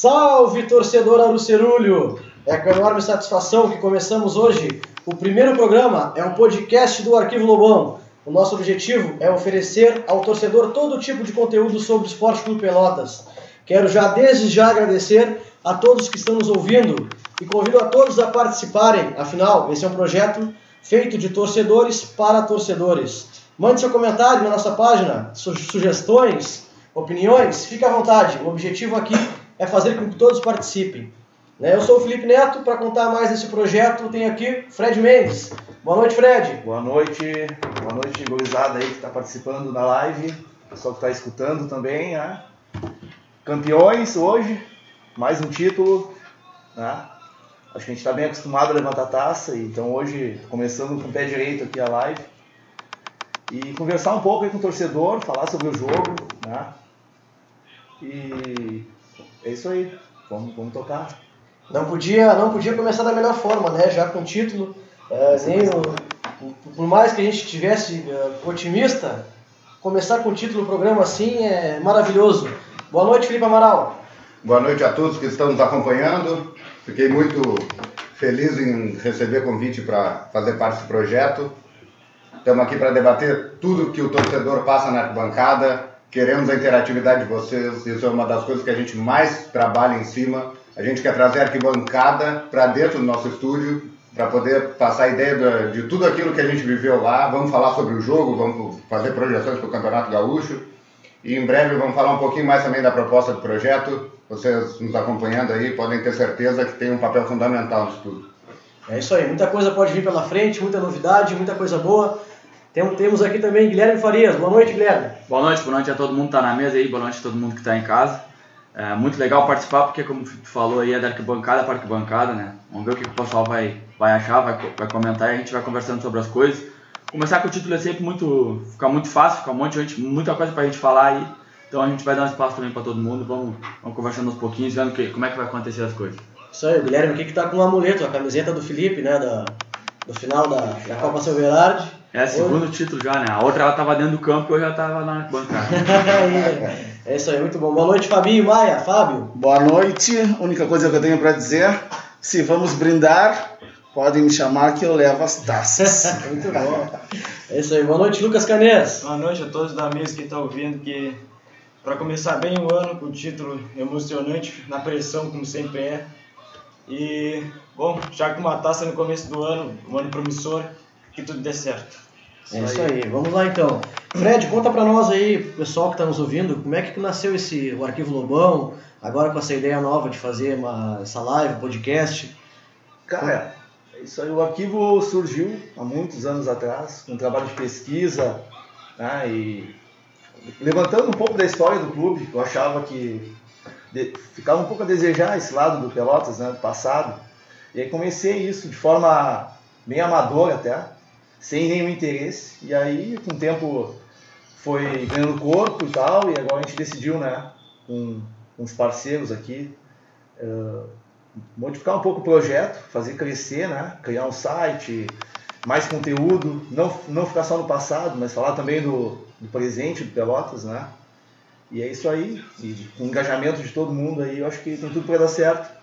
Salve, torcedor Arucerulho! É com enorme satisfação que começamos hoje o primeiro programa, é um podcast do Arquivo Lobão. O nosso objetivo é oferecer ao torcedor todo tipo de conteúdo sobre o Esporte Clube Pelotas. Quero já desde já agradecer a todos que estão nos ouvindo e convido a todos a participarem, afinal, esse é um projeto feito de torcedores para torcedores. Mande seu comentário na nossa página, sugestões, opiniões, fique à vontade. O objetivo aqui é fazer com que todos participem. Né, eu sou o Felipe Neto, para contar mais desse projeto, tenho aqui Fred Mendes. Boa noite, Fred. Boa noite, boa noite, gorizada aí que está participando da live, pessoal que está escutando também. Né? Campeões hoje, mais um título. Né? Acho que a gente está bem acostumado a levantar taça, então hoje, começando com o pé direito aqui a live. E conversar um pouco com o torcedor, falar sobre o jogo. Né? E é isso aí, vamos, vamos tocar. Não podia, não podia começar da melhor forma, né? Já com título. É, nem o, por mais que a gente tivesse uh, otimista, começar com título do programa assim é maravilhoso. Boa noite, Felipe Amaral. Boa noite a todos que estão nos acompanhando. Fiquei muito feliz em receber convite para fazer parte desse projeto. Estamos aqui para debater tudo que o torcedor passa na arquibancada. Queremos a interatividade de vocês. Isso é uma das coisas que a gente mais trabalha em cima a gente quer trazer arquibancada para dentro do nosso estúdio, para poder passar a ideia de, de tudo aquilo que a gente viveu lá. Vamos falar sobre o jogo, vamos fazer projeções para o Campeonato Gaúcho. E em breve vamos falar um pouquinho mais também da proposta do projeto. Vocês nos acompanhando aí podem ter certeza que tem um papel fundamental nisso tudo. É isso aí, muita coisa pode vir pela frente, muita novidade, muita coisa boa. Temos aqui também Guilherme Farias. Boa noite, Guilherme. Boa noite, boa noite a todo mundo que está na mesa aí, boa noite a todo mundo que está em casa. É muito legal participar, porque como tu falou aí, é da arquibancada para arquibancada, né? Vamos ver o que o pessoal vai, vai achar, vai, vai comentar e a gente vai conversando sobre as coisas. Começar com o título é sempre muito. fica muito fácil, fica um monte de gente, muita coisa pra gente falar aí. Então a gente vai dar um espaço também para todo mundo, vamos, vamos conversando aos pouquinhos, vendo que, como é que vai acontecer as coisas. Isso aí, o Guilherme aqui que tá com um amuleto, a camiseta do Felipe, né? Da, do final da, da Copa Silverard. É, segundo hoje... título já, né? A outra ela tava dentro do campo e eu já tava na bancada. é isso aí, muito bom. Boa noite, Fabinho Maia. Fábio. Boa noite. A única coisa que eu tenho para dizer, se vamos brindar, podem me chamar que eu levo as taças. muito bom. É isso aí. Boa noite, Lucas Canês. Boa noite a todos da mesa que estão ouvindo, que para começar bem o ano com o título emocionante, na pressão como sempre é. E, bom, já com uma taça no começo do ano, um ano promissor, que tudo dê certo. É isso aí. Vamos lá então. Fred, conta pra nós aí, pessoal que está nos ouvindo, como é que nasceu esse o Arquivo Lobão, agora com essa ideia nova de fazer uma, essa live, podcast? Cara, isso aí, o arquivo surgiu há muitos anos atrás, um trabalho de pesquisa, né, e levantando um pouco da história do clube, eu achava que de, ficava um pouco a desejar esse lado do Pelotas, né, do passado, e aí comecei isso de forma bem amadora até, sem nenhum interesse. E aí, com o tempo, foi ganhando corpo e tal, e agora a gente decidiu, né, com, os parceiros aqui, uh, modificar um pouco o projeto, fazer crescer, né, criar um site, mais conteúdo, não, não ficar só no passado, mas falar também do, do presente do Pelotas, né. E é isso aí, e com o engajamento de todo mundo aí, eu acho que tem tudo para dar certo.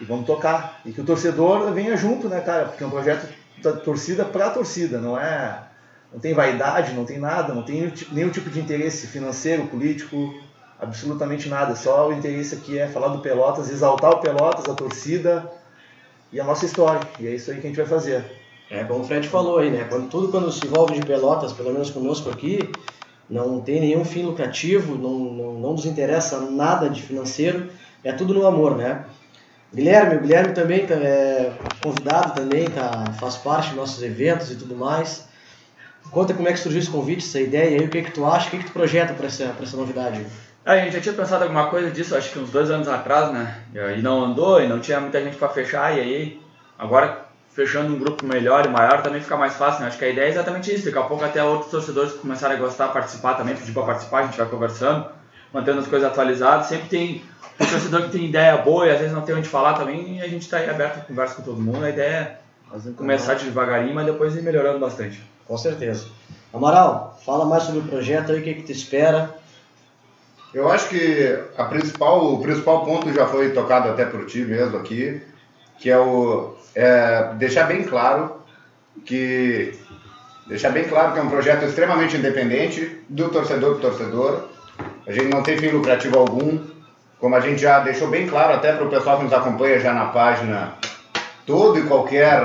E vamos tocar. E que o torcedor venha junto, né, cara? Porque é um projeto torcida para torcida, não é. Não tem vaidade, não tem nada, não tem nenhum tipo de interesse financeiro, político, absolutamente nada. Só o interesse aqui é falar do Pelotas, exaltar o Pelotas, a torcida e a nossa história. E é isso aí que a gente vai fazer. É, como o Fred falou aí, né? Quando, tudo quando se envolve de Pelotas, pelo menos conosco aqui, não tem nenhum fim lucrativo, não, não, não nos interessa nada de financeiro, é tudo no amor, né? Guilherme, o Guilherme também tá, é convidado também, tá, faz parte dos nossos eventos e tudo mais. Conta como é que surgiu esse convite, essa ideia, aí o que, é que tu acha, o que, é que tu projeta para essa, essa novidade? A gente já tinha pensado alguma coisa disso, acho que uns dois anos atrás, né? E não andou, e não tinha muita gente para fechar, e aí agora fechando um grupo melhor e maior também fica mais fácil, né? Acho que a ideia é exatamente isso, daqui a pouco até outros torcedores começarem a gostar, participar também, pedir para participar, a gente vai conversando, mantendo as coisas atualizadas, sempre tem o torcedor que tem ideia boa e às vezes não tem onde falar também, e a gente está aí aberto a conversa com todo mundo. A ideia é começar devagarinho, mas depois ir melhorando bastante. Com certeza. Amaral, fala mais sobre o projeto aí, o que, que tu espera. Eu acho que a principal, o principal ponto já foi tocado até por ti mesmo aqui, que é o é, deixar bem claro que deixar bem claro que é um projeto extremamente independente do torcedor para torcedor. A gente não tem fim lucrativo algum, como a gente já deixou bem claro até para o pessoal que nos acompanha já na página, todo e qualquer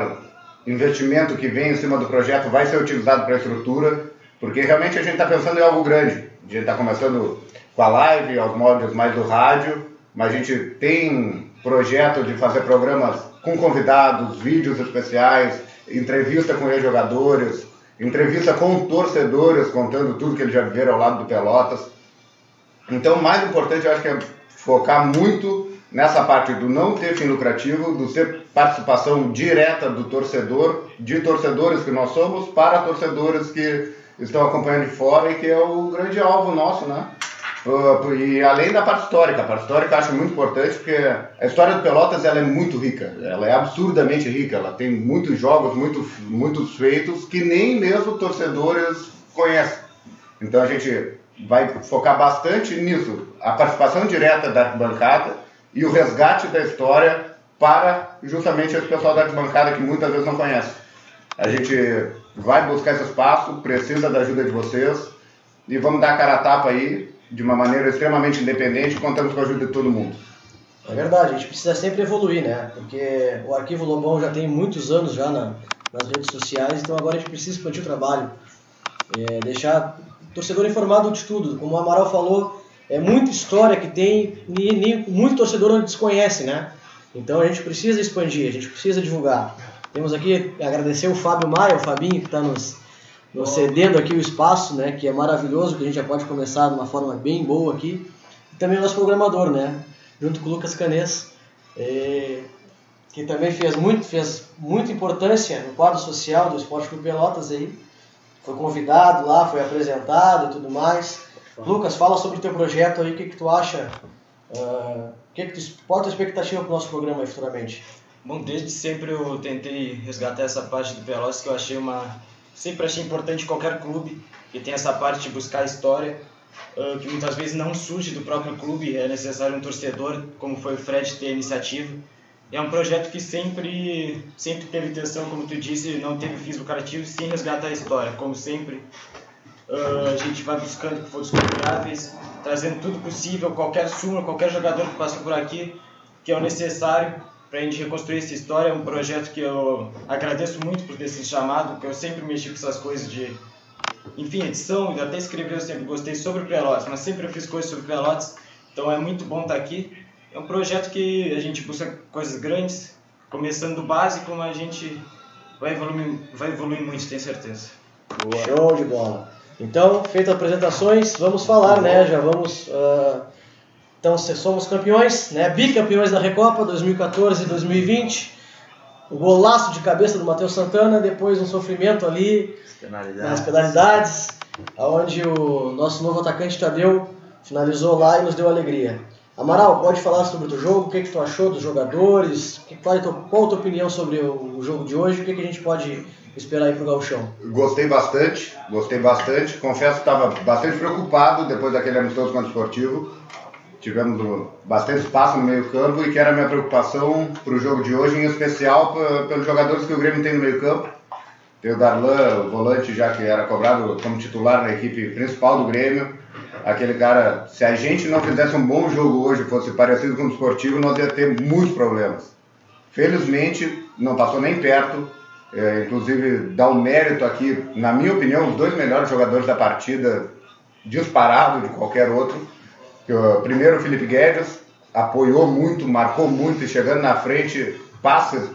investimento que vem em cima do projeto vai ser utilizado para a estrutura, porque realmente a gente está pensando em algo grande. A gente está começando com a live, aos moldes mais do rádio, mas a gente tem projeto de fazer programas com convidados, vídeos especiais, entrevista com ex-jogadores, entrevista com torcedores contando tudo que eles já viveram ao lado do Pelotas. Então, mais importante, eu acho que é focar muito nessa parte do não ter fim lucrativo, do ser participação direta do torcedor, de torcedores que nós somos, para torcedores que estão acompanhando de fora e que é o grande alvo nosso, né? Uh, e além da parte histórica, a parte histórica eu acho muito importante porque a história do Pelotas ela é muito rica, ela é absurdamente rica, ela tem muitos jogos, muito, muitos feitos que nem mesmo torcedores conhecem. Então a gente vai focar bastante nisso, a participação direta da arquibancada e o resgate da história para justamente esse pessoal da arquibancada que muitas vezes não conhece. A gente vai buscar esse espaço, precisa da ajuda de vocês e vamos dar cara a tapa aí de uma maneira extremamente independente, contamos com a ajuda de todo mundo. É verdade, a gente precisa sempre evoluir, né? Porque o Arquivo Lobão já tem muitos anos já na, nas redes sociais, então agora a gente precisa expandir o trabalho, é, deixar torcedor informado de tudo. Como o Amaral falou, é muita história que tem e nem, muito torcedor desconhece, né? Então a gente precisa expandir, a gente precisa divulgar. Temos aqui agradecer o Fábio Maia, o Fabinho, que está nos nos cedendo aqui o espaço, né, que é maravilhoso, que a gente já pode começar de uma forma bem boa aqui. E também o nosso programador, né, junto com o Lucas Canês, é, que também fez muito, fez muita importância no quadro social do Esporte Clube Pelotas aí. Foi convidado lá, foi apresentado e tudo mais. Lucas, fala sobre o teu projeto aí, o que, que tu acha, uh, que que tu, qual a tua expectativa para o nosso programa futuramente? Bom, desde sempre eu tentei resgatar essa parte do Pelotas que eu achei uma sempre achei importante qualquer clube que tem essa parte de buscar história, uh, que muitas vezes não surge do próprio clube, é necessário um torcedor, como foi o Fred, ter iniciativa. É um projeto que sempre, sempre teve intenção, como tu disse, não teve fins lucrativos, sim resgatar a história. Como sempre, uh, a gente vai buscando fontes confiáveis, trazendo tudo possível, qualquer súmula, qualquer jogador que passa por aqui, que é o necessário para a gente reconstruir essa história. É um projeto que eu agradeço muito por ter sido chamado, porque eu sempre mexi com essas coisas de, enfim, edição, até escrever eu sempre gostei sobre Pelotas, mas sempre eu fiz coisas sobre Pelotas, então é muito bom estar aqui. É um projeto que a gente busca coisas grandes, começando do básico, mas a gente vai evoluir, vai evoluir muito, tenho certeza. Boa. Show de bola. Então, feitas as apresentações, vamos falar, né? Já vamos uh então, somos campeões, né? bicampeões da Recopa 2014 e 2020. O golaço de cabeça do Matheus Santana, depois um sofrimento ali penalidades. nas penalidades, onde o nosso novo atacante Tadeu finalizou lá e nos deu alegria. Amaral, pode falar sobre o teu jogo, o que, que tu achou dos jogadores, qual, é tua, qual a tua opinião sobre o jogo de hoje, o que, que a gente pode esperar aí pro Gauchão? Gostei bastante, gostei bastante, confesso que estava bastante preocupado depois daquele amistoso contra o esportivo, tivemos bastante espaço no meio campo e que era a minha preocupação para o jogo de hoje, em especial pelos jogadores que o Grêmio tem no meio campo. Tem o Darlan, o volante já que era cobrado como titular na equipe principal do Grêmio. Aquele cara, se a gente não fizesse um bom jogo hoje, fosse parecido com o esportivo, nós ia ter muitos problemas. Felizmente, não passou nem perto. É, inclusive, dá um mérito aqui, na minha opinião, os dois melhores jogadores da partida, disparado de qualquer outro primeiro o Felipe Guedes apoiou muito, marcou muito e chegando na frente, passes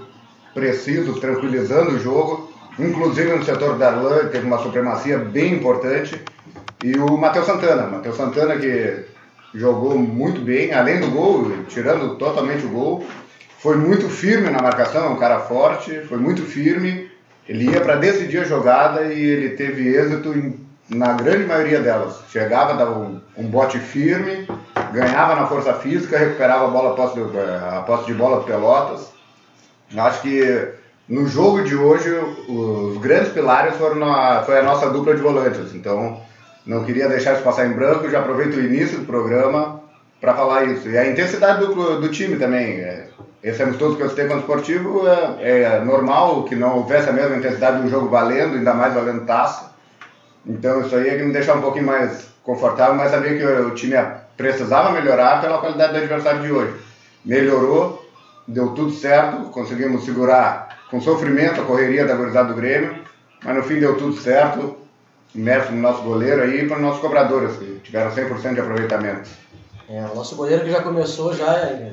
precisos, tranquilizando o jogo. Inclusive no setor da Arlan teve uma supremacia bem importante. E o Matheus Santana, Matheus Santana que jogou muito bem, além do gol, tirando totalmente o gol, foi muito firme na marcação, é um cara forte, foi muito firme. Ele ia para decidir a jogada e ele teve êxito em na grande maioria delas. Chegava, dava um, um bote firme, ganhava na força física, recuperava a bola posse, de, a posse de bola do Pelotas. Acho que no jogo de hoje os grandes pilares foram na, foi a nossa dupla de volantes. Então não queria deixar isso passar em branco, já aproveito o início do programa para falar isso. E a intensidade do, do time também. É, esse amistoso que eu citei quanto esportivo é, é normal que não houvesse a mesma intensidade do jogo valendo, ainda mais valendo taça. Então isso aí é que me deixa um pouquinho mais confortável, mas sabia que o time precisava melhorar pela qualidade do adversário de hoje. Melhorou, deu tudo certo, conseguimos segurar com sofrimento a correria da gurizada do Grêmio, mas no fim deu tudo certo. Mérito no nosso goleiro aí para os nossos cobradores, que tiveram 100% de aproveitamento. É, o nosso goleiro que já começou, já, é,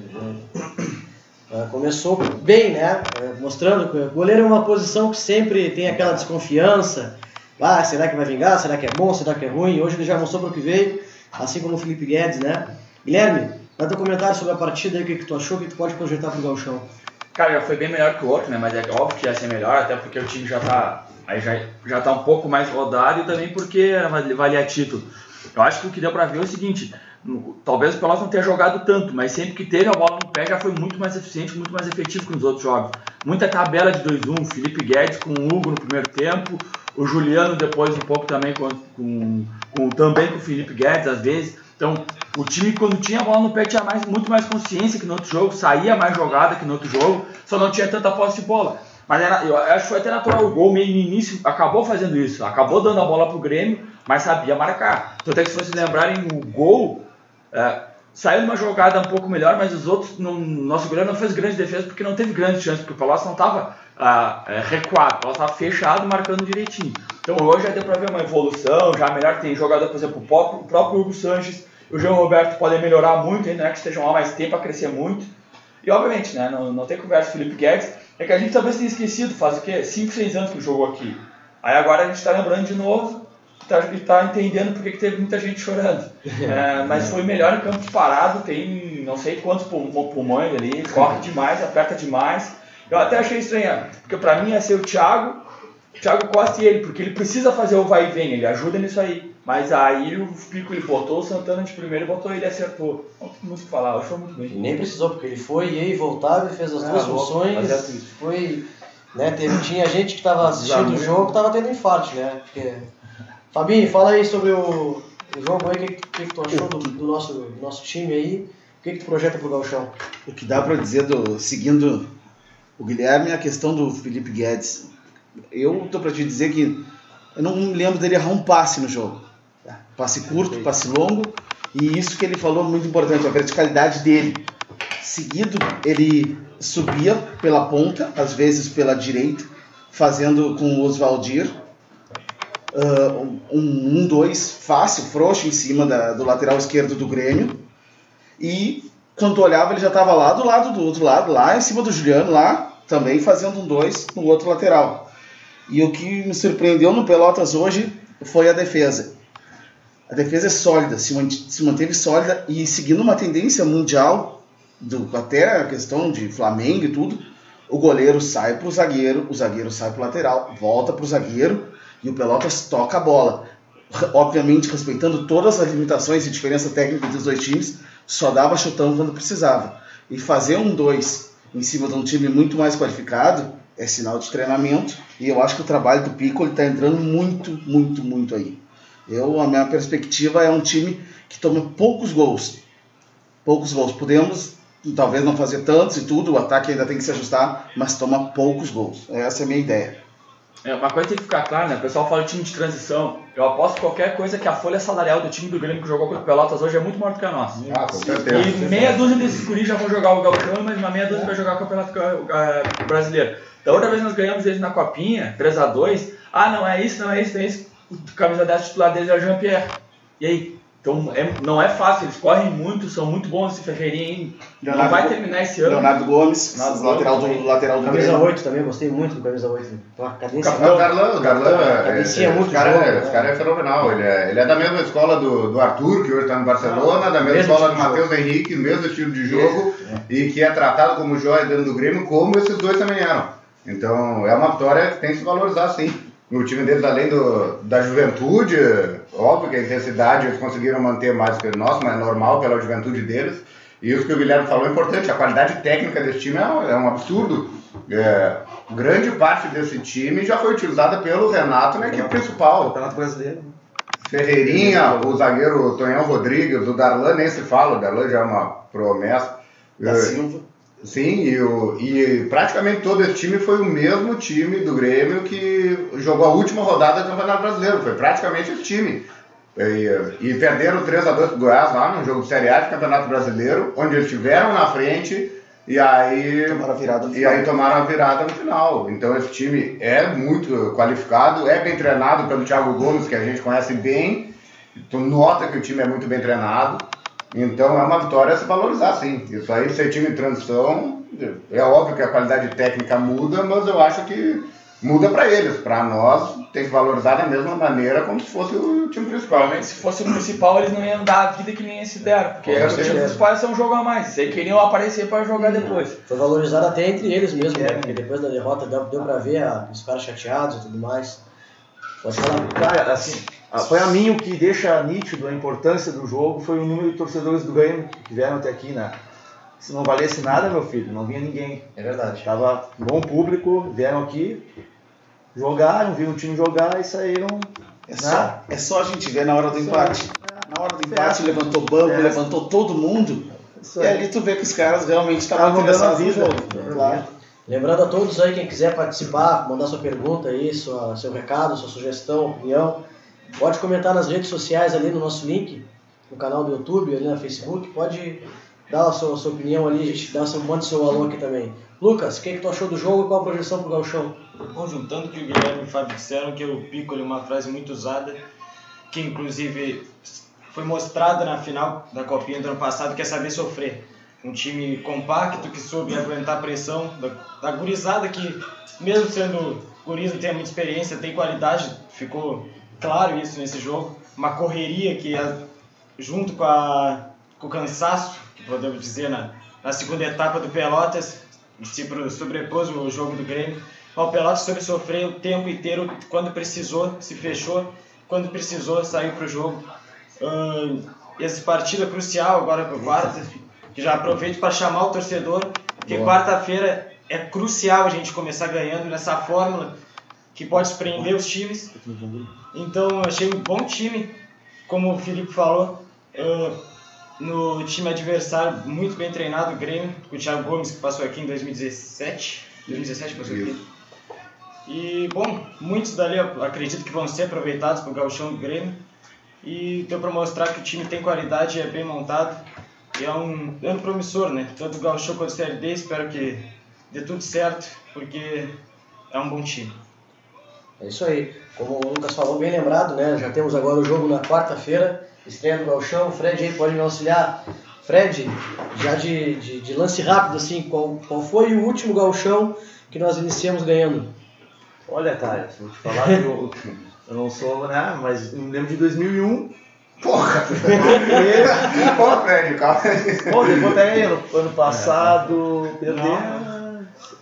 é, começou bem, né? É, mostrando que o goleiro é uma posição que sempre tem aquela desconfiança. Ah, será que vai vingar? Será que é bom? Será que é ruim? Hoje ele já mostrou para o que veio, assim como o Felipe Guedes, né? Guilherme, dá teu comentário sobre a partida aí, o que, que tu achou, o que tu pode projetar pro Galchão. Cara, já foi bem melhor que o outro, né? Mas é óbvio que ia ser melhor, até porque o time já tá, aí já, já tá um pouco mais rodado e também porque valia título. Eu acho que o que deu pra ver é o seguinte, talvez o Pelotas não tenha jogado tanto, mas sempre que teve a bola no pé já foi muito mais eficiente, muito mais efetivo que nos outros jogos. Muita tabela de 2-1, Felipe Guedes com o Hugo no primeiro tempo, o Juliano depois um pouco também com, com, com também com o Felipe Guedes às vezes. Então, o time quando tinha a bola no pé tinha mais, muito mais consciência que no outro jogo, saía mais jogada que no outro jogo, só não tinha tanta posse de bola. Mas era, eu acho que foi até natural, o gol meio no início acabou fazendo isso, acabou dando a bola pro Grêmio, mas sabia marcar. Então até que se vocês lembrarem, o gol é, saiu numa jogada um pouco melhor, mas os outros, no, nosso goleiro não fez grande defesa porque não teve grande chance, porque o Palácio não estava ah, é, recuado, Palácio estava fechado, marcando direitinho. Então hoje já deu para ver uma evolução, já melhor tem jogador, por exemplo, o próprio, o próprio Hugo Sanches o João Roberto podem melhorar muito, ainda né, que estejam lá mais tempo a crescer muito. E obviamente, né, não, não tem conversa com o Felipe Guedes, é que a gente talvez tenha esquecido, faz o quê? 5, 6 anos que jogou aqui. Aí agora a gente está lembrando de novo está tá entendendo porque que teve muita gente chorando. É, mas foi melhor em campo de parado, tem não sei quantos pulmões ali, corre demais, aperta demais. Eu até achei estranho, porque para mim ia ser o Thiago, Thiago Costa e ele, porque ele precisa fazer o vai e vem, ele ajuda nisso aí. Mas aí o Pico ele botou o Santana de primeiro e botou ele acertou. Não tem muito o que falar, foi muito bem. nem precisou, porque ele foi, ia e voltava e fez as ah, duas funções. Foi. Né, teve, tinha gente que estava assistindo o jogo que estava tendo infarto, né? Porque... Fabinho, fala aí sobre o, o jogo aí, o que, que, que, tu achou do, do, nosso, do nosso time aí? O que, que tu projeta pro Galchão? O que dá para dizer, do, seguindo o Guilherme, a questão do Felipe Guedes. Eu tô para te dizer que eu não me lembro dele errar um passe no jogo. Passe curto, passe longo. E isso que ele falou muito importante, a verticalidade dele. Seguido, ele subia pela ponta, às vezes pela direita, fazendo com o Oswaldir. Uh, um 1-2 um, fácil, frouxo em cima da, do lateral esquerdo do Grêmio. E quando tu olhava, ele já estava lá do lado do outro lado, lá em cima do Juliano, lá também fazendo um 2 no outro lateral. E o que me surpreendeu no Pelotas hoje foi a defesa a defesa é sólida, se, manteve sólida e seguindo uma tendência mundial, do, até a questão de Flamengo e tudo, o goleiro sai para o zagueiro, o zagueiro sai para o lateral, volta para o zagueiro e o Pelotas toca a bola. Obviamente, respeitando todas as limitações e diferença técnica dos dois times, só dava chutão quando precisava. E fazer um 2 em cima de um time muito mais qualificado é sinal de treinamento. E eu acho que o trabalho do Pico está entrando muito, muito, muito aí. Eu, a minha perspectiva é um time que toma poucos gols. Poucos gols. Podemos, talvez não fazer tantos e tudo, o ataque ainda tem que se ajustar, mas toma poucos gols. Essa é a minha ideia. É, uma coisa tem que ficar clara, né? O pessoal fala de time de transição. Eu aposto qualquer coisa que a folha salarial do time do Grêmio que jogou com o Pelotas hoje é muito maior do que a nossa. Ah, com certeza. E meia dúzia desses guris já vão jogar o Gauchão, mas uma meia dúzia vai jogar o Campeonato Brasileiro. Da outra vez nós ganhamos eles na Copinha, 3x2. Ah, não é isso, não é isso, não é isso o camisa 10 titular deles é o Jean-Pierre. E aí? Então é, não é fácil, eles correm muito, são muito bons esse Ferreirinha. Leonardo, não vai terminar esse ano. Leonardo Gomes, Leonardo lateral do, lateral do Camisa Grêmio. 8 também, gostei muito do camisa 8. Então, a cadência o, o Darlan, o Darlan é, é, é, muito cara, jogo, é, esse cara é fenomenal. Ele é, ele é da mesma escola do, do Arthur, que hoje está no Barcelona, ah, da mesma escola do Matheus Henrique, mesmo estilo de jogo, é. e que é tratado como joia dentro do Grêmio, como esses dois também eram. Então é uma vitória que tem que se valorizar sim no time deles, além do, da juventude, óbvio que a intensidade eles conseguiram manter mais que o nosso, mas é normal pela juventude deles. E isso que o Guilherme falou é importante, a qualidade técnica desse time é, é um absurdo. É, grande parte desse time já foi utilizada pelo Renato na equipe principal. Campeonato Brasileiro. Ferreirinha, o zagueiro Tonhão Rodrigues, o Darlan nem se fala, o Darlan já é uma promessa. Da Silva. Sim, e, o- e praticamente todo esse time foi o mesmo time do Grêmio que jogou a última rodada do Campeonato Brasileiro. Foi praticamente esse time. E, e perderam 3x2 pro Goiás lá no jogo de Série A de Campeonato Brasileiro, onde eles estiveram na frente e aí Tomaram a virada no e aí final. tomaram a virada no final. Então esse time é muito qualificado, é bem treinado pelo Thiago Gomes, que a gente conhece bem. Tu nota que o time é muito bem treinado. Então é uma vitória a se valorizar, sim. Isso aí, ser time de transição, é óbvio que a qualidade técnica muda, mas eu acho que muda para eles. Para nós, tem que valorizar da mesma maneira como se fosse o time principal. Provavelmente se fosse o principal eles não iam dar a vida que nem esse deram. Porque Com os certeza. principais são um jogo a mais. Eles queriam aparecer para jogar depois. Foi valorizado até entre eles mesmo, É. né? Porque depois da derrota deu, deu pra ver ah, os caras chateados e tudo mais. Pode falar. Cara, assim, a- foi a mim o que deixa nítido a importância do jogo foi o número de torcedores do Grêmio que vieram até aqui, né? Se não valesse nada, meu filho, não vinha ninguém. É verdade. Tava bom público, vieram aqui, jogaram, viram o time jogar e saíram. É só, é só a gente ver na hora do empate. Na hora do empate, Certo. levantou banco, É. levantou todo mundo. Isso E aí. ali tu vê que os caras realmente estavam interessados no vida. jogo. Claro. Lembrando a todos aí, quem quiser participar, mandar sua pergunta aí, sua, seu recado, sua sugestão, opinião, pode comentar nas redes sociais ali no nosso link, no canal do YouTube, ali no Facebook, pode dar a sua, sua opinião ali, a gente dá seu, manda seu alô aqui também. Lucas, o que, que tu achou do jogo e qual a projeção pro Gauchão? Bom, juntando o que o Guilherme e o Fábio disseram, que eu pico ali uma frase muito usada, que inclusive foi mostrada na final da Copinha do ano passado, que é saber sofrer. Um time compacto que soube aguentar a pressão da, da gurizada que, mesmo sendo guris, não tem muita experiência, tem qualidade, ficou claro isso nesse jogo. Uma correria que, junto com, a, com o cansaço, que podemos dizer, na, na segunda etapa do Pelotas, se sobrepôs o jogo do Grêmio. O Pelotas soube sofrer o tempo inteiro, quando precisou, se fechou, quando precisou, saiu para o jogo. Ahn, essa partida crucial agora para quarta, que já aproveito para chamar o torcedor, porque quarta-feira é crucial a gente começar ganhando nessa fórmula que pode prender os times. Então achei um bom time, como o Felipe falou, ah, no time adversário muito bem treinado, o Grêmio, com o Thiago Gomes que passou aqui em 2017. 2017 passou aqui. E, bom, muitos dali acredito que vão ser aproveitados pro Gauchão do Grêmio. E deu para mostrar que o time tem qualidade, é bem montado. E é um ano promissor, né? Tanto o Gauchão quanto o Série D, espero que dê tudo certo, porque é um bom time. É isso aí. Como o Lucas falou, bem lembrado, né? Já temos agora o jogo na quarta-feira, estreia do Galchão. O Fred aí pode me auxiliar. Fred, já de, de, de lance rápido, assim, qual, qual foi o último Galchão que nós iniciamos ganhando? Olha, cara, vou te falar que eu, eu não sou, né? Mas eu me lembro de 2001. Porra! Pô, Fred, calma aí. Pô, depois até ano, ano passado, perdemos.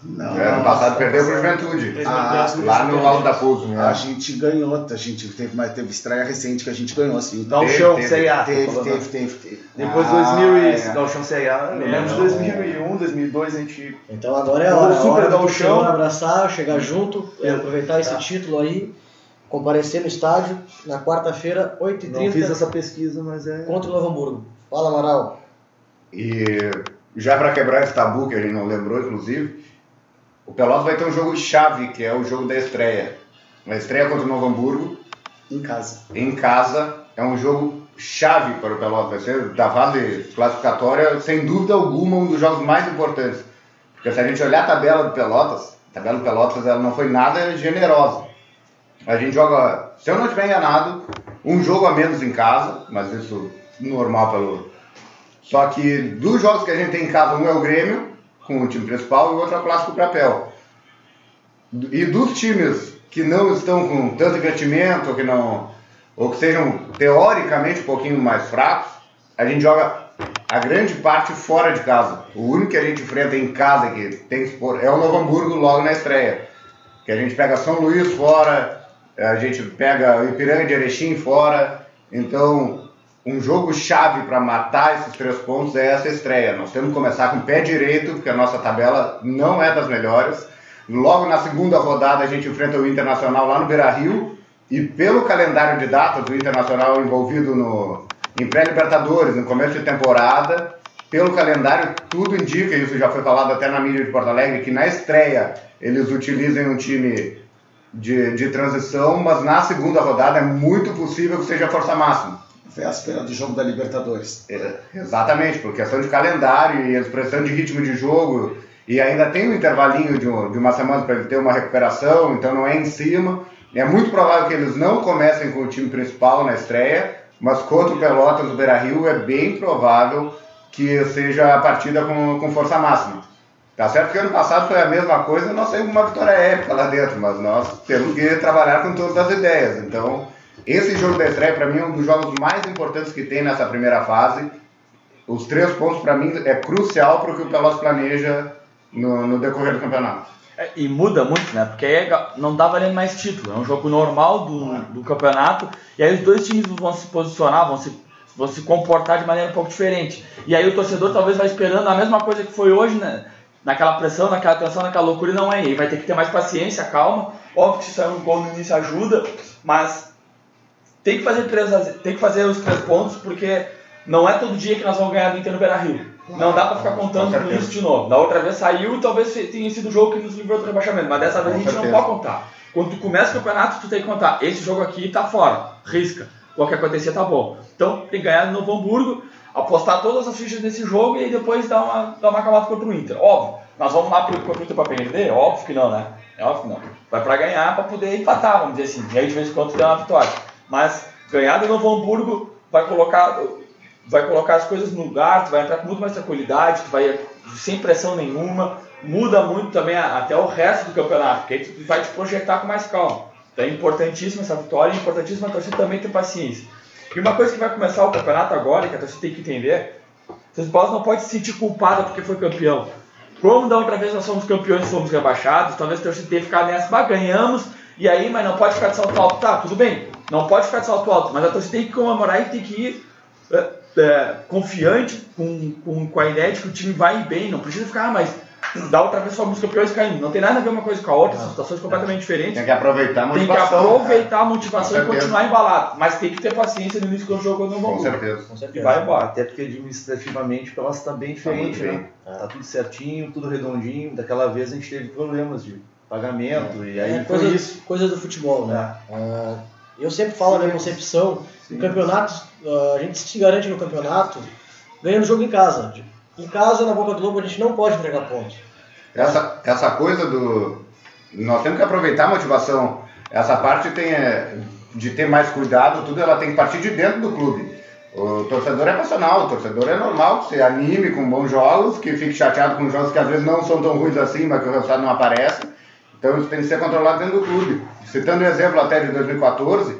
Não, É, ano passado perdeu pro Juventude. Ah, Lá no Alto da Pouso, né? A gente ganhou, a gente teve, mas teve estreia recente que a gente ganhou, assim. Galchão, Teve, Série A. Teve, teve, teve, teve. Depois Ah, 2000 e é. Galchão Série A, eu lembro de 2001, 2002 a gente Então agora é a O hora, a Super torcedor abraçar, chegar junto, é, aproveitar esse Tá. título aí, comparecer no estádio na quarta-feira, não fiz 8h30, essa pesquisa, mas é. contra o Novo Hamburgo. Fala, Amaral. E já para quebrar esse tabu que a gente não lembrou, inclusive, o Pelotas vai ter um jogo chave, que é o jogo da estreia. A estreia contra o Novo Hamburgo, Em casa. em casa, é um jogo chave para o Pelotas. Vai ser da fase classificatória, sem dúvida alguma, um dos jogos mais importantes. Porque se a gente olhar a tabela do Pelotas, a tabela do Pelotas ela não foi nada generosa. A gente joga, se eu não estiver enganado, um jogo a menos em casa, mas isso normal pelo. Só que dos jogos que a gente tem em casa, um é o Grêmio, com o time principal, e o outro é o Clássico Papel. E dos times que não estão com tanto investimento, ou que não. ou que sejam teoricamente um pouquinho mais fracos, a gente joga a grande parte fora de casa. O único que a gente enfrenta em casa que tem que expor é o Novo Hamburgo logo na estreia. Que a gente pega São Luís fora, a gente pega Ipiranga de Erechim fora. Então, um jogo chave para matar esses três pontos é essa estreia. Nós temos que começar com o pé direito, porque a nossa tabela não é das melhores. Logo na segunda rodada a gente enfrenta o Internacional lá no Beira Rio, e pelo calendário de datas do Internacional envolvido no, em pré-libertadores, no começo de temporada, pelo calendário, tudo indica, isso já foi falado até na mídia de Porto Alegre, que na estreia eles utilizem um time de, de transição, mas na segunda rodada é muito possível que seja força máxima. Véspera do jogo da Libertadores. É, exatamente, por questão de calendário e expressão de ritmo de jogo, e ainda tem um intervalinho de, um- de uma semana para ele ter uma recuperação, então não é em cima. É muito provável que eles não comecem com o time principal na estreia, mas contra o Pelotas do Beira Rio é bem provável que seja a partida com, com força máxima. Tá certo que ano passado foi a mesma coisa, nós com uma vitória épica lá dentro, mas nós temos que trabalhar com todas as ideias. Então, esse jogo da estreia, para mim, é um dos jogos mais importantes que tem nessa primeira fase. Os três pontos, para mim, é crucial para o que o Pelotas planeja no, no decorrer do campeonato. É, e muda muito, né? Porque aí não dá valendo mais título. É um jogo normal do, do campeonato. E aí os dois times vão se posicionar, vão se, vão se comportar de maneira um pouco diferente. E aí o torcedor talvez vai esperando a mesma coisa que foi hoje, né? Naquela pressão, naquela tensão, naquela loucura, e não é. Ele vai ter que ter mais paciência, calma. Óbvio que se sair um gol no início ajuda, mas tem que fazer três, tem que fazer os três pontos, porque não é todo dia que nós vamos ganhar do Inter no Beira Rio. Não dá pra ficar contando Com isso de novo. Da outra vez saiu, talvez tenha sido o jogo que nos livrou do rebaixamento, mas dessa vez a gente não pode contar. Quando tu começa o campeonato, tu tem que contar. Esse jogo aqui tá fora, risca. Qualquer acontecer tá bom. Então tem que ganhar no Novo Hamburgo, apostar todas as fichas nesse jogo e depois dar uma, dar uma acabada contra o Inter. Óbvio, nós vamos lá pro, contra o Inter pra perder? Óbvio que não, né? É óbvio que não. Vai pra ganhar pra poder empatar, vamos dizer assim. E aí de vez em quando tem uma vitória. Mas ganhar do Novo Hamburgo vai colocar vai colocar as coisas no lugar, tu vai entrar com muito mais tranquilidade, tu vai sem pressão nenhuma, muda muito também até o resto do campeonato, porque aí tu vai te projetar com mais calma. Então é importantíssima essa vitória, é importantíssima a torcida também ter paciência. E uma coisa que vai começar o campeonato agora, que a torcida tem que entender, o Bolas não pode se sentir culpada porque foi campeão. Como da outra vez nós fomos campeões fomos rebaixados, talvez a torcida tenha ficado nessa, bah, ganhamos, e aí, mas não pode ficar de salto alto. Tá, tudo bem, não pode ficar de salto alto, mas a torcida tem que comemorar e tem que ir é, é, confiante com, com, com a ideia de que o time vai bem, não precisa ficar, ah, mas da outra vez fomos campeões caindo. Não tem nada a ver uma coisa com a outra, são situações completamente diferentes. Tem que aproveitar a Tem que motivação. aproveitar a motivação Com e continuar embalado, mas tem que ter paciência no início do jogo quando não Com vão. certeza. Com E certeza. vai embora. Até porque administrativamente o Pelotas está bem diferente, muito né? Tá tudo certinho, tudo redondinho. Daquela vez a gente teve problemas de pagamento e aí É, foi coisa, isso. coisa do futebol, né? Ah, eu sempre falo a minha concepção, Sim. em campeonatos, ah, a gente se garante no campeonato ganhando jogo em casa. Em casa, na Boca do Lobo, a gente não pode entregar pontos. Essa, essa coisa do. Nós temos que aproveitar a motivação. Essa parte tem, é, de ter mais cuidado, tudo ela tem que partir de dentro do clube. O torcedor é passional, o torcedor é normal que se anime com bons jogos, que fique chateado com jogos que às vezes não são tão ruins assim, mas que o resultado não aparece. Então isso tem que ser controlado dentro do clube. Citando o exemplo até de 2014,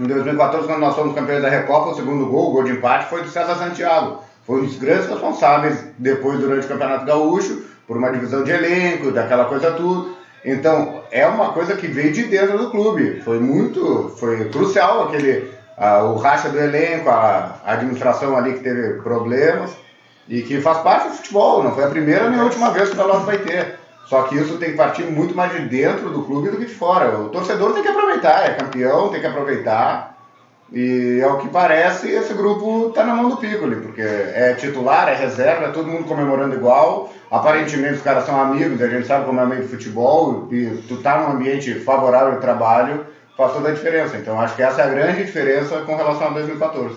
em 2014, quando nós fomos campeões da Recopa, o segundo gol, o gol de empate, foi do César Santiago. Foi um dos grandes responsáveis, depois, durante o Campeonato Gaúcho, por uma divisão de elenco, daquela coisa tudo. Então, é uma coisa que veio de dentro do clube. Foi muito, foi crucial aquele, ah, o racha do elenco, a, a administração ali que teve problemas, e que faz parte do futebol. Não foi a primeira nem a última vez que o Pelotas vai ter. Só que isso tem que partir muito mais de dentro do clube do que de fora. O torcedor tem que aproveitar, é campeão, tem que aproveitar. E ao que parece, esse grupo está na mão do Piccoli, porque é titular, é reserva, é todo mundo comemorando igual. Aparentemente os caras são amigos, a gente sabe como é meio de futebol, e tu tá num ambiente favorável ao trabalho, faz toda a diferença. Então acho que essa é a grande diferença com relação a 2014.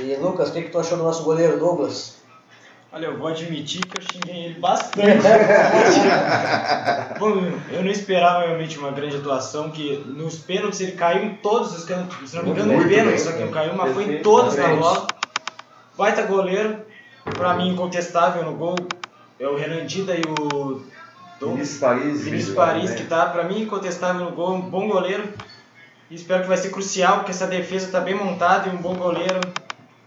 E Lucas, o que, que tu achou do nosso goleiro Douglas? Olha, eu vou admitir que eu xinguei ele bastante. Bom, eu não esperava realmente uma grande atuação, que nos pênaltis ele caiu em todos os cantos. Se não me engano, em pênaltis, bem, só que não caiu, mas foi em todas na bola. Baita goleiro, pra mim incontestável no gol. É o Renan Dida e o. Vinícius Paris. Vinícius né? Paris, que tá, pra mim, incontestável no gol, um bom goleiro. E espero que vai ser crucial, porque essa defesa tá bem montada e um bom goleiro.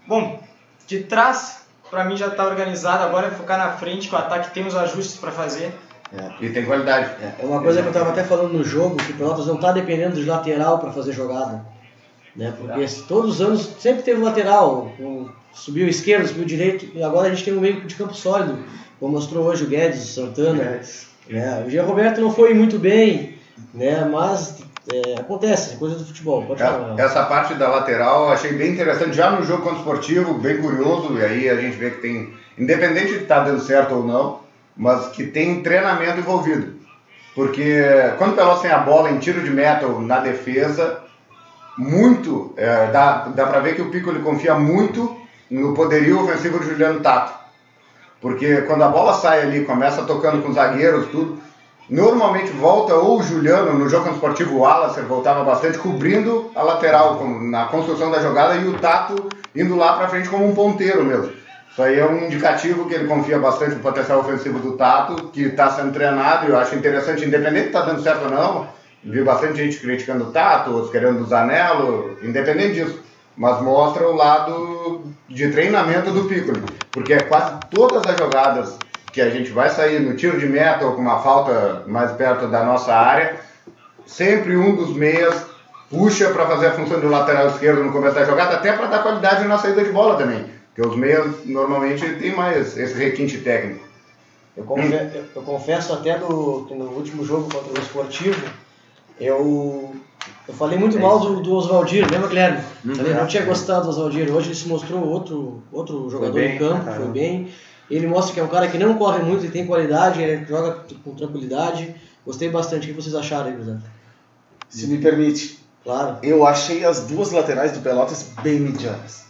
Bom, de trás, pra mim já tá organizado, agora é focar na frente, que o ataque tem os ajustes pra fazer. E tem qualidade. É uma coisa que eu estava até falando no jogo, que o Pelotas não está dependendo de lateral para fazer jogada. Né? Porque todos os anos sempre teve lateral. o- Subiu esquerdo, subiu direito, e agora a gente tem um meio de campo sólido, como mostrou hoje o Guedes, o Santana. Né? O Jean Roberto não foi muito bem, né? mas É, acontece, coisa do futebol. Pode falar. É, Essa parte da lateral eu achei bem interessante. Já no jogo contra o esportivo, bem curioso, e aí a gente vê que tem, independente de estar dando certo ou não, mas que tem treinamento envolvido. Porque quando o Pelotas tem a bola em tiro de meta ou na defesa, muito, é, dá, dá pra ver que o Pico ele confia muito no poderio ofensivo de Juliano Tato. Porque quando a bola sai ali, começa tocando com zagueiros, tudo, normalmente volta ou o Juliano, no jogo esportivo o Wallace voltava bastante, cobrindo a lateral na construção da jogada e o Tato indo lá pra frente como um ponteiro mesmo. Isso aí é um indicativo que ele confia bastante no potencial ofensivo do Tato, que está sendo treinado e eu acho interessante, independente de estar dando certo ou não, vi bastante gente criticando o Tato, outros querendo o Zanello, independente disso. Mas mostra o lado de treinamento do Piccoli, porque é quase todas as jogadas que a gente vai sair no tiro de meta ou com uma falta mais perto da nossa área, sempre um dos meias puxa para fazer a função do lateral esquerdo no começo da jogada, até para dar qualidade na saída de bola também. Porque os meias normalmente têm mais esse requinte técnico. Eu, confe- eu confesso até do, que no último jogo contra o Esportivo, eu, eu falei muito É mal do, do Oswaldiro, lembra, Guilherme? Uhum. Falei, não tinha gostado do Oswaldiro. Hoje ele se mostrou outro, outro jogador bem, em campo, pra foi bem. Ele mostra que é um cara que não corre muito, ele tem qualidade, ele joga com tranquilidade. Gostei bastante. O que vocês acharam aí? Se me permite, Claro. eu achei as duas laterais do Pelotas bem medianas.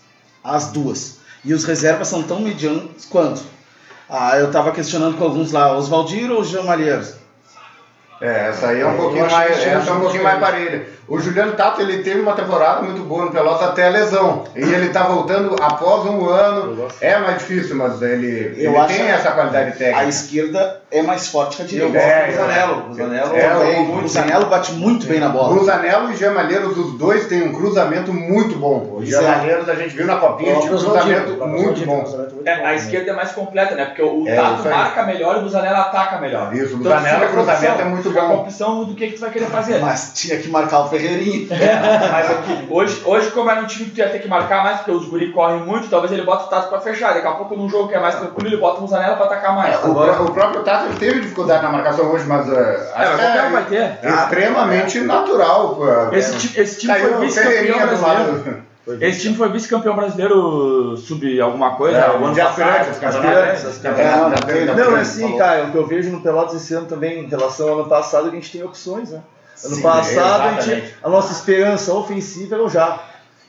As duas. E os reservas são tão medianos quanto. Ah, eu tava questionando com alguns lá, Oswaldiro ou Jean Malheiros? É, essa aí é um Eu pouquinho mais, essa é um pouquinho mais parelha. O Juliano Tato ele teve uma temporada muito boa no Pelotas até a lesão. E ele tá voltando após um ano. É mais difícil, mas ele, Eu ele acho tem a- essa qualidade A técnica. esquerda é mais forte que a Eu direita. gosto É, do Zanello. O Zanello é, muito. O Zanello bate muito bem na bola. O Zanello e Gemalheiros, os dois têm um cruzamento muito bom. O Pois é. Gemalheiros a gente viu na copinha, tinha um cruzamento muito bom. É, a esquerda é mais completa, né? Porque o É, Tato marca melhor e o Busanello ataca melhor. Isso, o Então, Busanello, fica o cruzamento é muito fica bom. com opção do que, que tu vai querer fazer. Mas tinha que marcar o Ferreirinha. Mas aqui, hoje, hoje, como era um time que tu ia ter que marcar mais, porque os guri correm muito, talvez ele bota o Tato pra fechar. Daqui a pouco, num jogo que é mais tranquilo, ele bota o Busanello pra atacar mais. O, pró- o próprio Tato teve dificuldade na marcação hoje, mas uh, É, um vai ter. é extremamente natural. pô. Esse, ti- esse time Caiu foi o vice-campeão Ferreirinha do brasileiro. Esse time foi vice-campeão brasileiro sub alguma coisa, É, ano de aspirantes. Aspirantes, É, não, é assim, cara, o que eu vejo no Pelotas esse ano também, em relação ao ano passado, que a gente tem opções, né? Ano Sim, passado, a, gente, a nossa esperança ofensiva era o Jarro.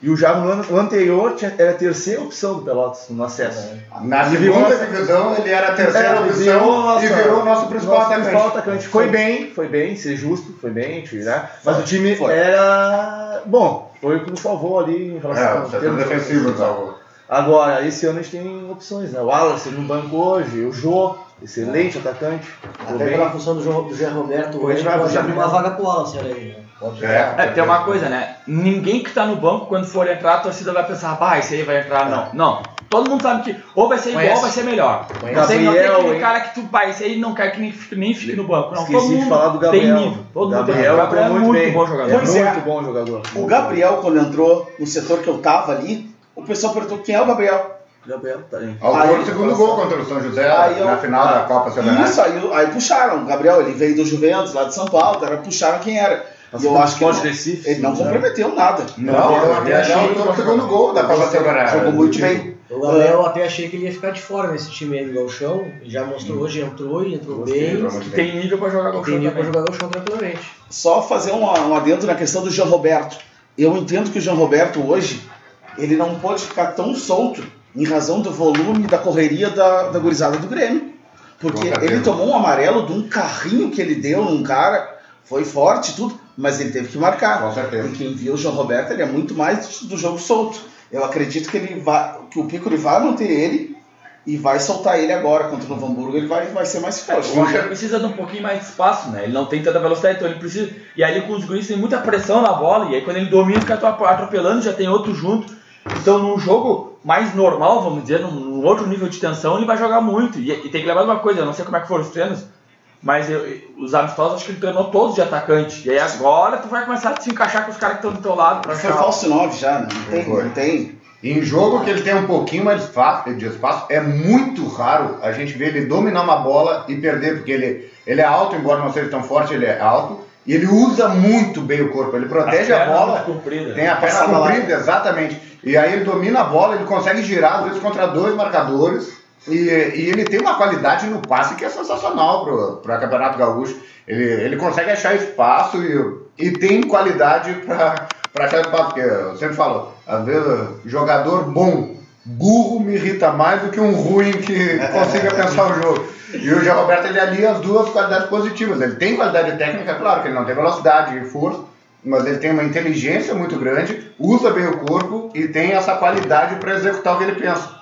E o Jarro no ano no anterior tinha, era a terceira opção do Pelotas no acesso. Na Ele virou segunda nossa- divisão ele era a terceira É, ele opção virou nossa- e virou o nosso principal nosso atacante. principal atacante. Foi bem, foi bem, ser justo, foi bem, né? Mas o time Foi. era bom, foi o que nos salvou ali em relação É, ao setor termos defensivo, salvou. Agora, esse ano a gente tem opções, né? O Wallace no banco hoje, o Jô, excelente atacante. jogou Até pela função do João, do Zé Roberto Hoje hoje vai pode abrir uma vaga pro Wallace, aí. né? É. É, tem uma coisa, né? Ninguém que tá no banco, quando for entrar, a torcida vai pensar, bah, esse aí vai entrar. Não, não. Todo mundo sabe que ou vai ser igual Conhece. ou vai ser melhor. Conhece. Não tem, não tem Gabriel, aquele hein? cara que tu, pá, esse aí não quer que nem fique, nem fique no banco. Não, Esqueci todo de mundo falar do tem Gabriel. nível. Todo mundo tem Gabriel nível. O Gabriel é entrou muito bem. bom jogador. É Pois é. muito bom jogador. O Gabriel, quando entrou no setor que eu tava ali, o pessoal perguntou quem é o Gabriel. Gabriel tá aí. Autor Aí- do segundo gol contra o São José Aí eu- na final da Copa Serenata. Isso, aí, aí puxaram. O Gabriel, ele veio do Juventus, lá de São Paulo, era, puxaram quem era. E eu acho que ele não, Recife, ele não né? comprometeu nada. Não, eu até achei Não, o autor do segundo gol da Copa Serenata. Jogou muito bem. O Gabriel eu até achei que ele ia ficar de fora nesse time aí do Galchão. Já mostrou hoje, entrou e entrou Gostei, bem. Que tem nível pra jogar com tem nível pra jogar Galchão tranquilamente. Só fazer um, um adendo na questão do João Roberto. Eu entendo que o João Roberto hoje, ele não pode ficar tão solto em razão do volume da correria da, da gurizada do Grêmio. Porque ele tomou um amarelo de um carrinho que ele deu num cara, foi forte e tudo, mas ele teve que marcar. Com certeza. E quem viu o João Roberto, ele é muito mais do jogo solto. Eu acredito que ele vai, que o Piccoli vai manter ele e vai soltar ele agora contra o Novo Hamburgo, ele vai, vai ser mais forte. O Inter precisa de um pouquinho mais de espaço, né? Ele não tem tanta velocidade, então ele precisa. E aí ele com os guris tem muita pressão na bola, e aí quando ele domina, fica atrope- atropelando, já tem outro junto. Então num jogo mais normal, vamos dizer, num, num outro nível de tensão, ele vai jogar muito. E, e tem que lembrar de uma coisa, eu não sei como é que foram os treinos, mas eu- os amistosos acho que ele treinou todos de atacante. E aí agora tu vai começar a se encaixar com os caras que estão do teu lado pra Foi achar- falso 9 já, né? Não tem, não tem. Em jogo que ele tem um pouquinho mais de espaço, de espaço, é muito raro a gente ver ele dominar uma bola e perder, porque ele, ele é alto, embora não seja tão forte, ele é alto, E ele usa muito bem o corpo, ele protege a, perna bola. muito comprida. Tem a perna lá. comprida, exatamente. E aí ele domina a bola, ele consegue girar, às vezes, contra dois marcadores. E, e ele tem uma qualidade no passe que é sensacional para o Campeonato Gaúcho. Ele, ele consegue achar espaço e, e tem qualidade para achar espaço. Porque eu sempre falo, às vezes, jogador bom, burro me irrita mais do que um ruim que consiga pensar o jogo. E o Jean Roberto ele alia as duas qualidades positivas. Ele tem qualidade técnica, claro que ele não tem velocidade e força, mas ele tem uma inteligência muito grande, usa bem o corpo e tem essa qualidade para executar o que ele pensa.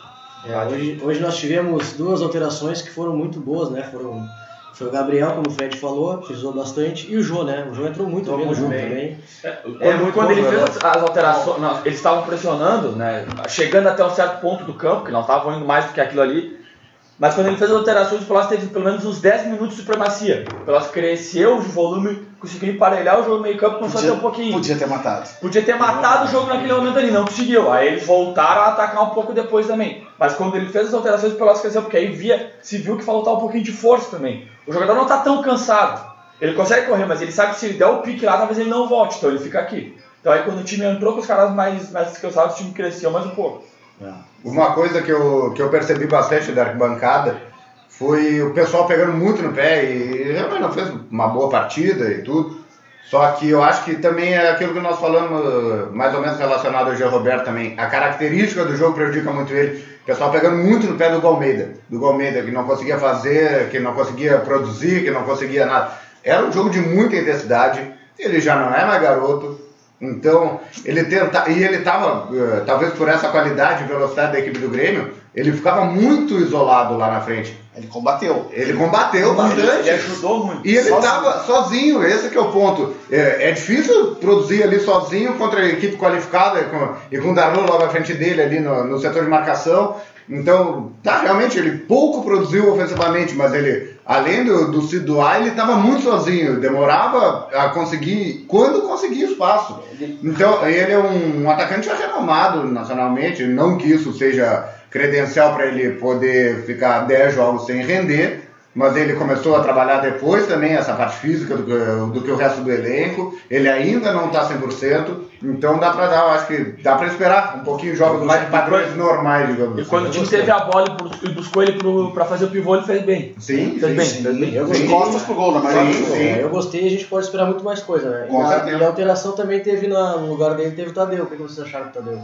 É, hoje, hoje nós tivemos duas alterações que foram muito boas, né? Foram, foi o Gabriel, como o Fred falou, frisou bastante, e o Jô, né? O Jô entrou muito bem no jogo também. Quando, É muito quando ele fez jogador. as, as alterações, não, eles estavam pressionando, né? Chegando até um certo ponto do campo, que não estavam indo mais do que aquilo ali. Mas quando ele fez as alterações, o Pelotas teve pelo menos uns 10 minutos de supremacia. O Pelotas cresceu de volume, conseguiu emparelhar o jogo no meio campo, a ter um pouquinho. podia ter matado. Podia ter matado o jogo naquele momento ali, não conseguiu. Aí eles voltaram a atacar um pouco depois também. Mas quando ele fez as alterações, o Pelotas cresceu, porque aí via, se viu que faltava um pouquinho de força também. O jogador não tá tão cansado. Ele consegue correr, mas ele sabe que se ele der o pique lá, talvez ele não volte, então ele fica aqui. Então aí quando o time entrou com os caras mais, mais cansados, o time cresceu mais um pouco. Uma coisa que eu, que eu percebi bastante da arquibancada foi o pessoal pegando muito no pé e realmente não fez uma boa partida e tudo. Só que eu acho que também é aquilo que nós falamos, mais ou menos relacionado ao Jean Roberto também. A característica do jogo prejudica muito ele. O pessoal pegando muito no pé do Galmeida. Do Galmeida, que não conseguia fazer, que não conseguia produzir, que não conseguia nada. Era um jogo de muita intensidade. Ele já não é mais garoto. Então, ele tenta. E ele estava, talvez por essa qualidade e velocidade da equipe do Grêmio, ele ficava muito isolado lá na frente. Ele combateu. Ele combateu Ele, bastante. ele ajudou muito. E ele Sozinho. estava sozinho, esse que é o ponto. É, é difícil produzir ali sozinho contra a equipe qualificada com- e com o Darlan logo à frente dele ali no, no setor de marcação. Então, tá, realmente, ele pouco produziu ofensivamente, mas ele, além do, do doar, ele estava muito sozinho, demorava a conseguir, quando conseguia espaço. Então, ele é um, um atacante renomado nacionalmente, não que isso seja credencial para ele poder ficar 10 jogos sem render, mas ele começou a trabalhar depois também essa parte física do, que- do que o resto do elenco. Ele ainda não está 100%, então dá para dar, eu acho que dá para esperar um pouquinho jogos mais de padrões normais, digamos E quando o assim. time teve a bola e bus- e buscou ele pro, pra fazer o pivô, ele fez bem. Sim, Fez sim, bem, sim. fez bem. Eu gostei. costas pro gol, na maioria. Sim, sim. Eu gostei e a gente pode esperar muito mais coisa, né? Com e, a, certeza. e a alteração também teve na- no lugar dele, teve o Tadeu. O que que vocês acharam do Tadeu?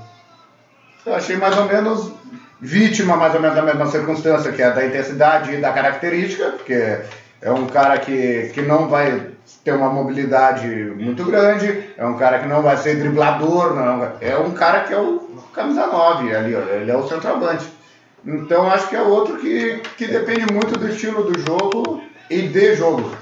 Eu achei mais ou menos vítima, mais ou menos da mesma circunstância, que é da intensidade e da característica, porque é um cara que, que não vai ter uma mobilidade muito grande, é um cara que não vai ser driblador, não, é um cara que é o camisa 9 ali, ele é o centroavante. Então acho que é outro que, que depende muito do estilo do jogo e de jogo.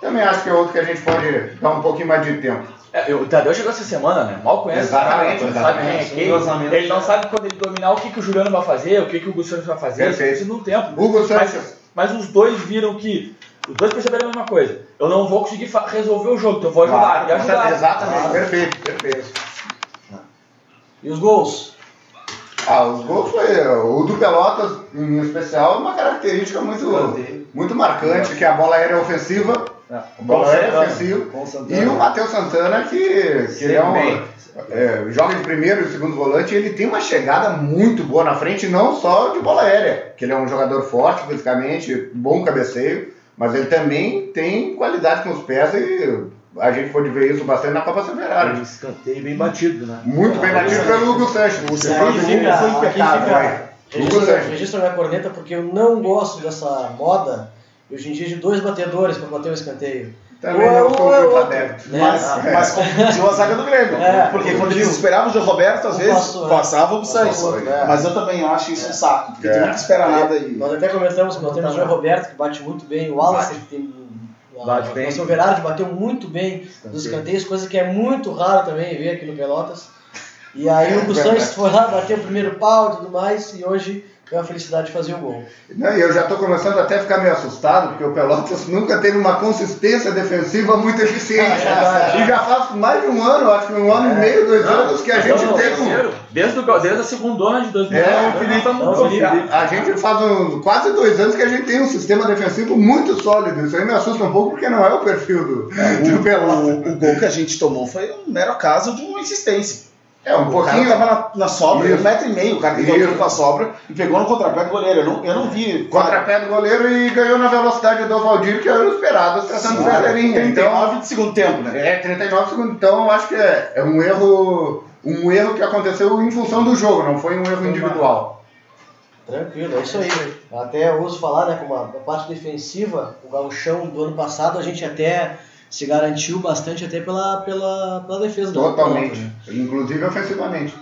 Também acho que é outro que a gente pode dar um pouquinho mais de tempo. É, o Tadeu chegou essa semana, né? Mal conhece Exatamente, o cara, não sabe quem é exatamente. quem. Ele não sabe quando ele dominar o que, que o Juliano vai fazer, o que, que o Gustavo vai fazer. Perfeito. Isso não tempo. Hugo. Mas, mas os dois viram que. Os dois perceberam a mesma coisa. Eu não vou conseguir resolver o jogo, então eu vou ajudar. Claro, ajudar. exatamente, Claro. perfeito, perfeito. E os gols? Ah, os gols foi. O do Pelotas, em especial, é uma característica muito, muito marcante, que a bola aérea é ofensiva. A bola aérea é o Santana. E o Matheus Santana, que, que ele é um, é, joga de primeiro e segundo volante, ele tem uma chegada muito boa na frente, não só de bola aérea, que ele é um jogador forte fisicamente, bom cabeceio, mas ele também tem qualidade com os pés e a gente pode ver isso bastante na Copa Severari. Um escanteio bem batido, né? Muito bem batido pelo Hugo Sanches. Fica, foi aqui impecável, Sanches. registra minha corneta porque eu não gosto dessa moda hoje em dia de dois batedores para bater o escanteio. Também é não sou ou é muito outro, adepto. né? Mas, Ah, mas confundiu a zaga do Grêmio. É, porque quando eles esperavam o João Roberto, às vezes passou, né? passava o outro, é. Mas eu também acho isso um saco, porque É. tu nunca espera nada aí. Nós até comentamos que nós temos o João Roberto, que bate muito bem, o Wallace, que tem. Bate o bem. Marcelo Verardi bateu muito bem nos escanteios, coisa que é muito raro também ver aqui no Pelotas. E aí o Sanches foi lá, bateu o primeiro pau e tudo mais, e hoje é uma felicidade fazer o gol. Não, e eu já estou começando até a ficar meio assustado, porque o Pelotas nunca teve uma consistência defensiva muito eficiente. e já faz mais de um ano, acho que um ano e meio, dois anos, que a gente Não, tem um. terceiro. Desde, o, desde a segunda de 2000. É, o Felipe tá Não, Felipe. A gente faz um- quase dois anos que a gente tem um sistema defensivo muito sólido. Isso aí me assusta um pouco porque não é o perfil do, do Pelotas. O, o gol que a gente tomou foi um mero caso de uma insistência. É, um O pouquinho. cara tava na, na sobra, Isso. um metro e meio, o cara Isso. ficou com a sobra e pegou no contrapé do goleiro. Eu não, eu não vi. Contrapé do goleiro e ganhou na velocidade do Valdir, que era o esperado, tratando de Ferreirinha. Então, 39 de segundo tempo, né? é 39 segundos. Então, eu acho que é, é um erro. Um erro que aconteceu em função do jogo, não foi um erro individual. Tranquilo, é isso aí. Eu até ouso falar, né, como a, a parte defensiva, o gauchão do ano passado a gente até se garantiu bastante até pela, pela, pela defesa do Totalmente. né? Inclusive ofensivamente.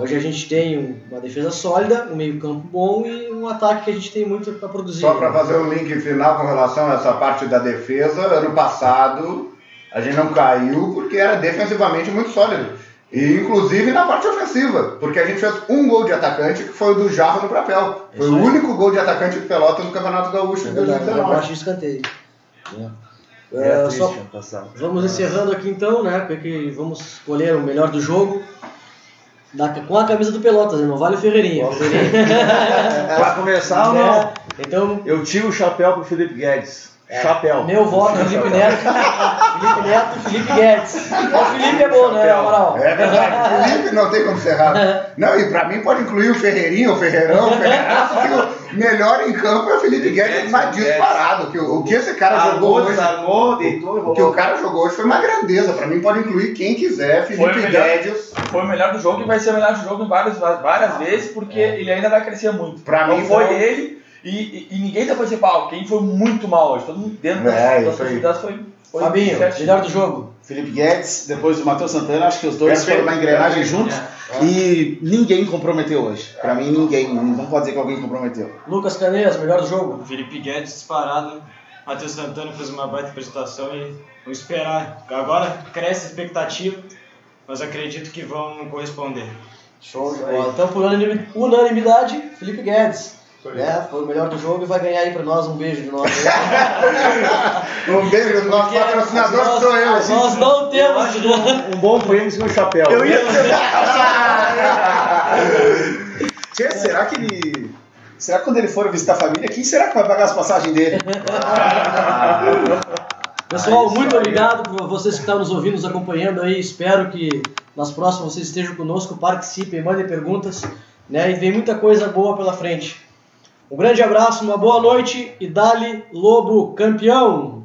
Hoje a gente tem um- uma defesa sólida, um meio campo bom e um ataque que a gente tem muito para produzir. Só para fazer o link final com relação a essa parte da defesa, ano passado a gente não caiu porque era defensivamente muito sólido. E inclusive na parte ofensiva, porque a gente fez um gol de atacante que foi o do Jarro no papel. Foi Isso o único gol de atacante do Pelota no Campeonato Gaúcho É de verdade, eu 2019. acho de escanteio. É, É, triste só-. Vamos encerrando aqui então, né? Porque vamos escolher o melhor do jogo. Da- com a camisa do Pelotas, né? não vale o Ferreirinha. Ferreirinha Pra começar, né? não. Então, Eu tiro o chapéu pro Felipe Guedes. Chapéu. meu voto é Felipe Neto, Felipe Neto e Felipe Guedes. O Felipe é bom, né, na moral? É verdade, Felipe não tem como ser errado. Não, e pra mim pode incluir o Ferreirinho, o Ferreirão, o Ferreiraço, que o melhor em campo é o Felipe Guedes, mas disparado. Que o, o que esse cara jogou Armou, hoje. desarmou, deitou e O que o cara jogou hoje foi uma grandeza. Pra mim pode incluir quem quiser, Foi Felipe o melhor. Guedes. Foi o melhor do jogo e vai ser o melhor do jogo várias, várias vezes, porque ele ainda vai crescer muito. Pra não mim, foi então- ele e, e, e ninguém depois dizer, pau, quem foi muito mal hoje. Todo mundo dentro das, É, das possibilidades foi, foi Fabinho, melhor do jogo. Felipe Guedes, depois do Matheus Santana, acho que os dois Perfeito. foram na engrenagem Perfeito. juntos. E ninguém comprometeu hoje. Pra mim, ninguém. Não pode dizer que alguém comprometeu. Lucas Caneias, melhor do jogo. Felipe Guedes disparado. Matheus Santana fez uma baita apresentação e vamos esperar. Agora cresce a expectativa, mas acredito que vão corresponder. Show de bola. Então, por unanimi- unanimidade, Felipe Guedes. Né? Foi o melhor do jogo e vai ganhar aí pra nós um beijo de nós. Um beijo do nosso patrocinador, nós- que sou eu. Nós não temos. Um bom prêmio sem o chapéu. Eu ia Tchê, será que ele. Será que quando ele for visitar a família, quem será que vai pagar as passagens dele? Pessoal, muito obrigado por vocês que estão nos ouvindo, nos acompanhando aí. Espero que nas próximas vocês estejam conosco, participem, mandem perguntas, né? E vem muita coisa boa pela frente. Um grande abraço, uma boa noite e dali Lobo campeão!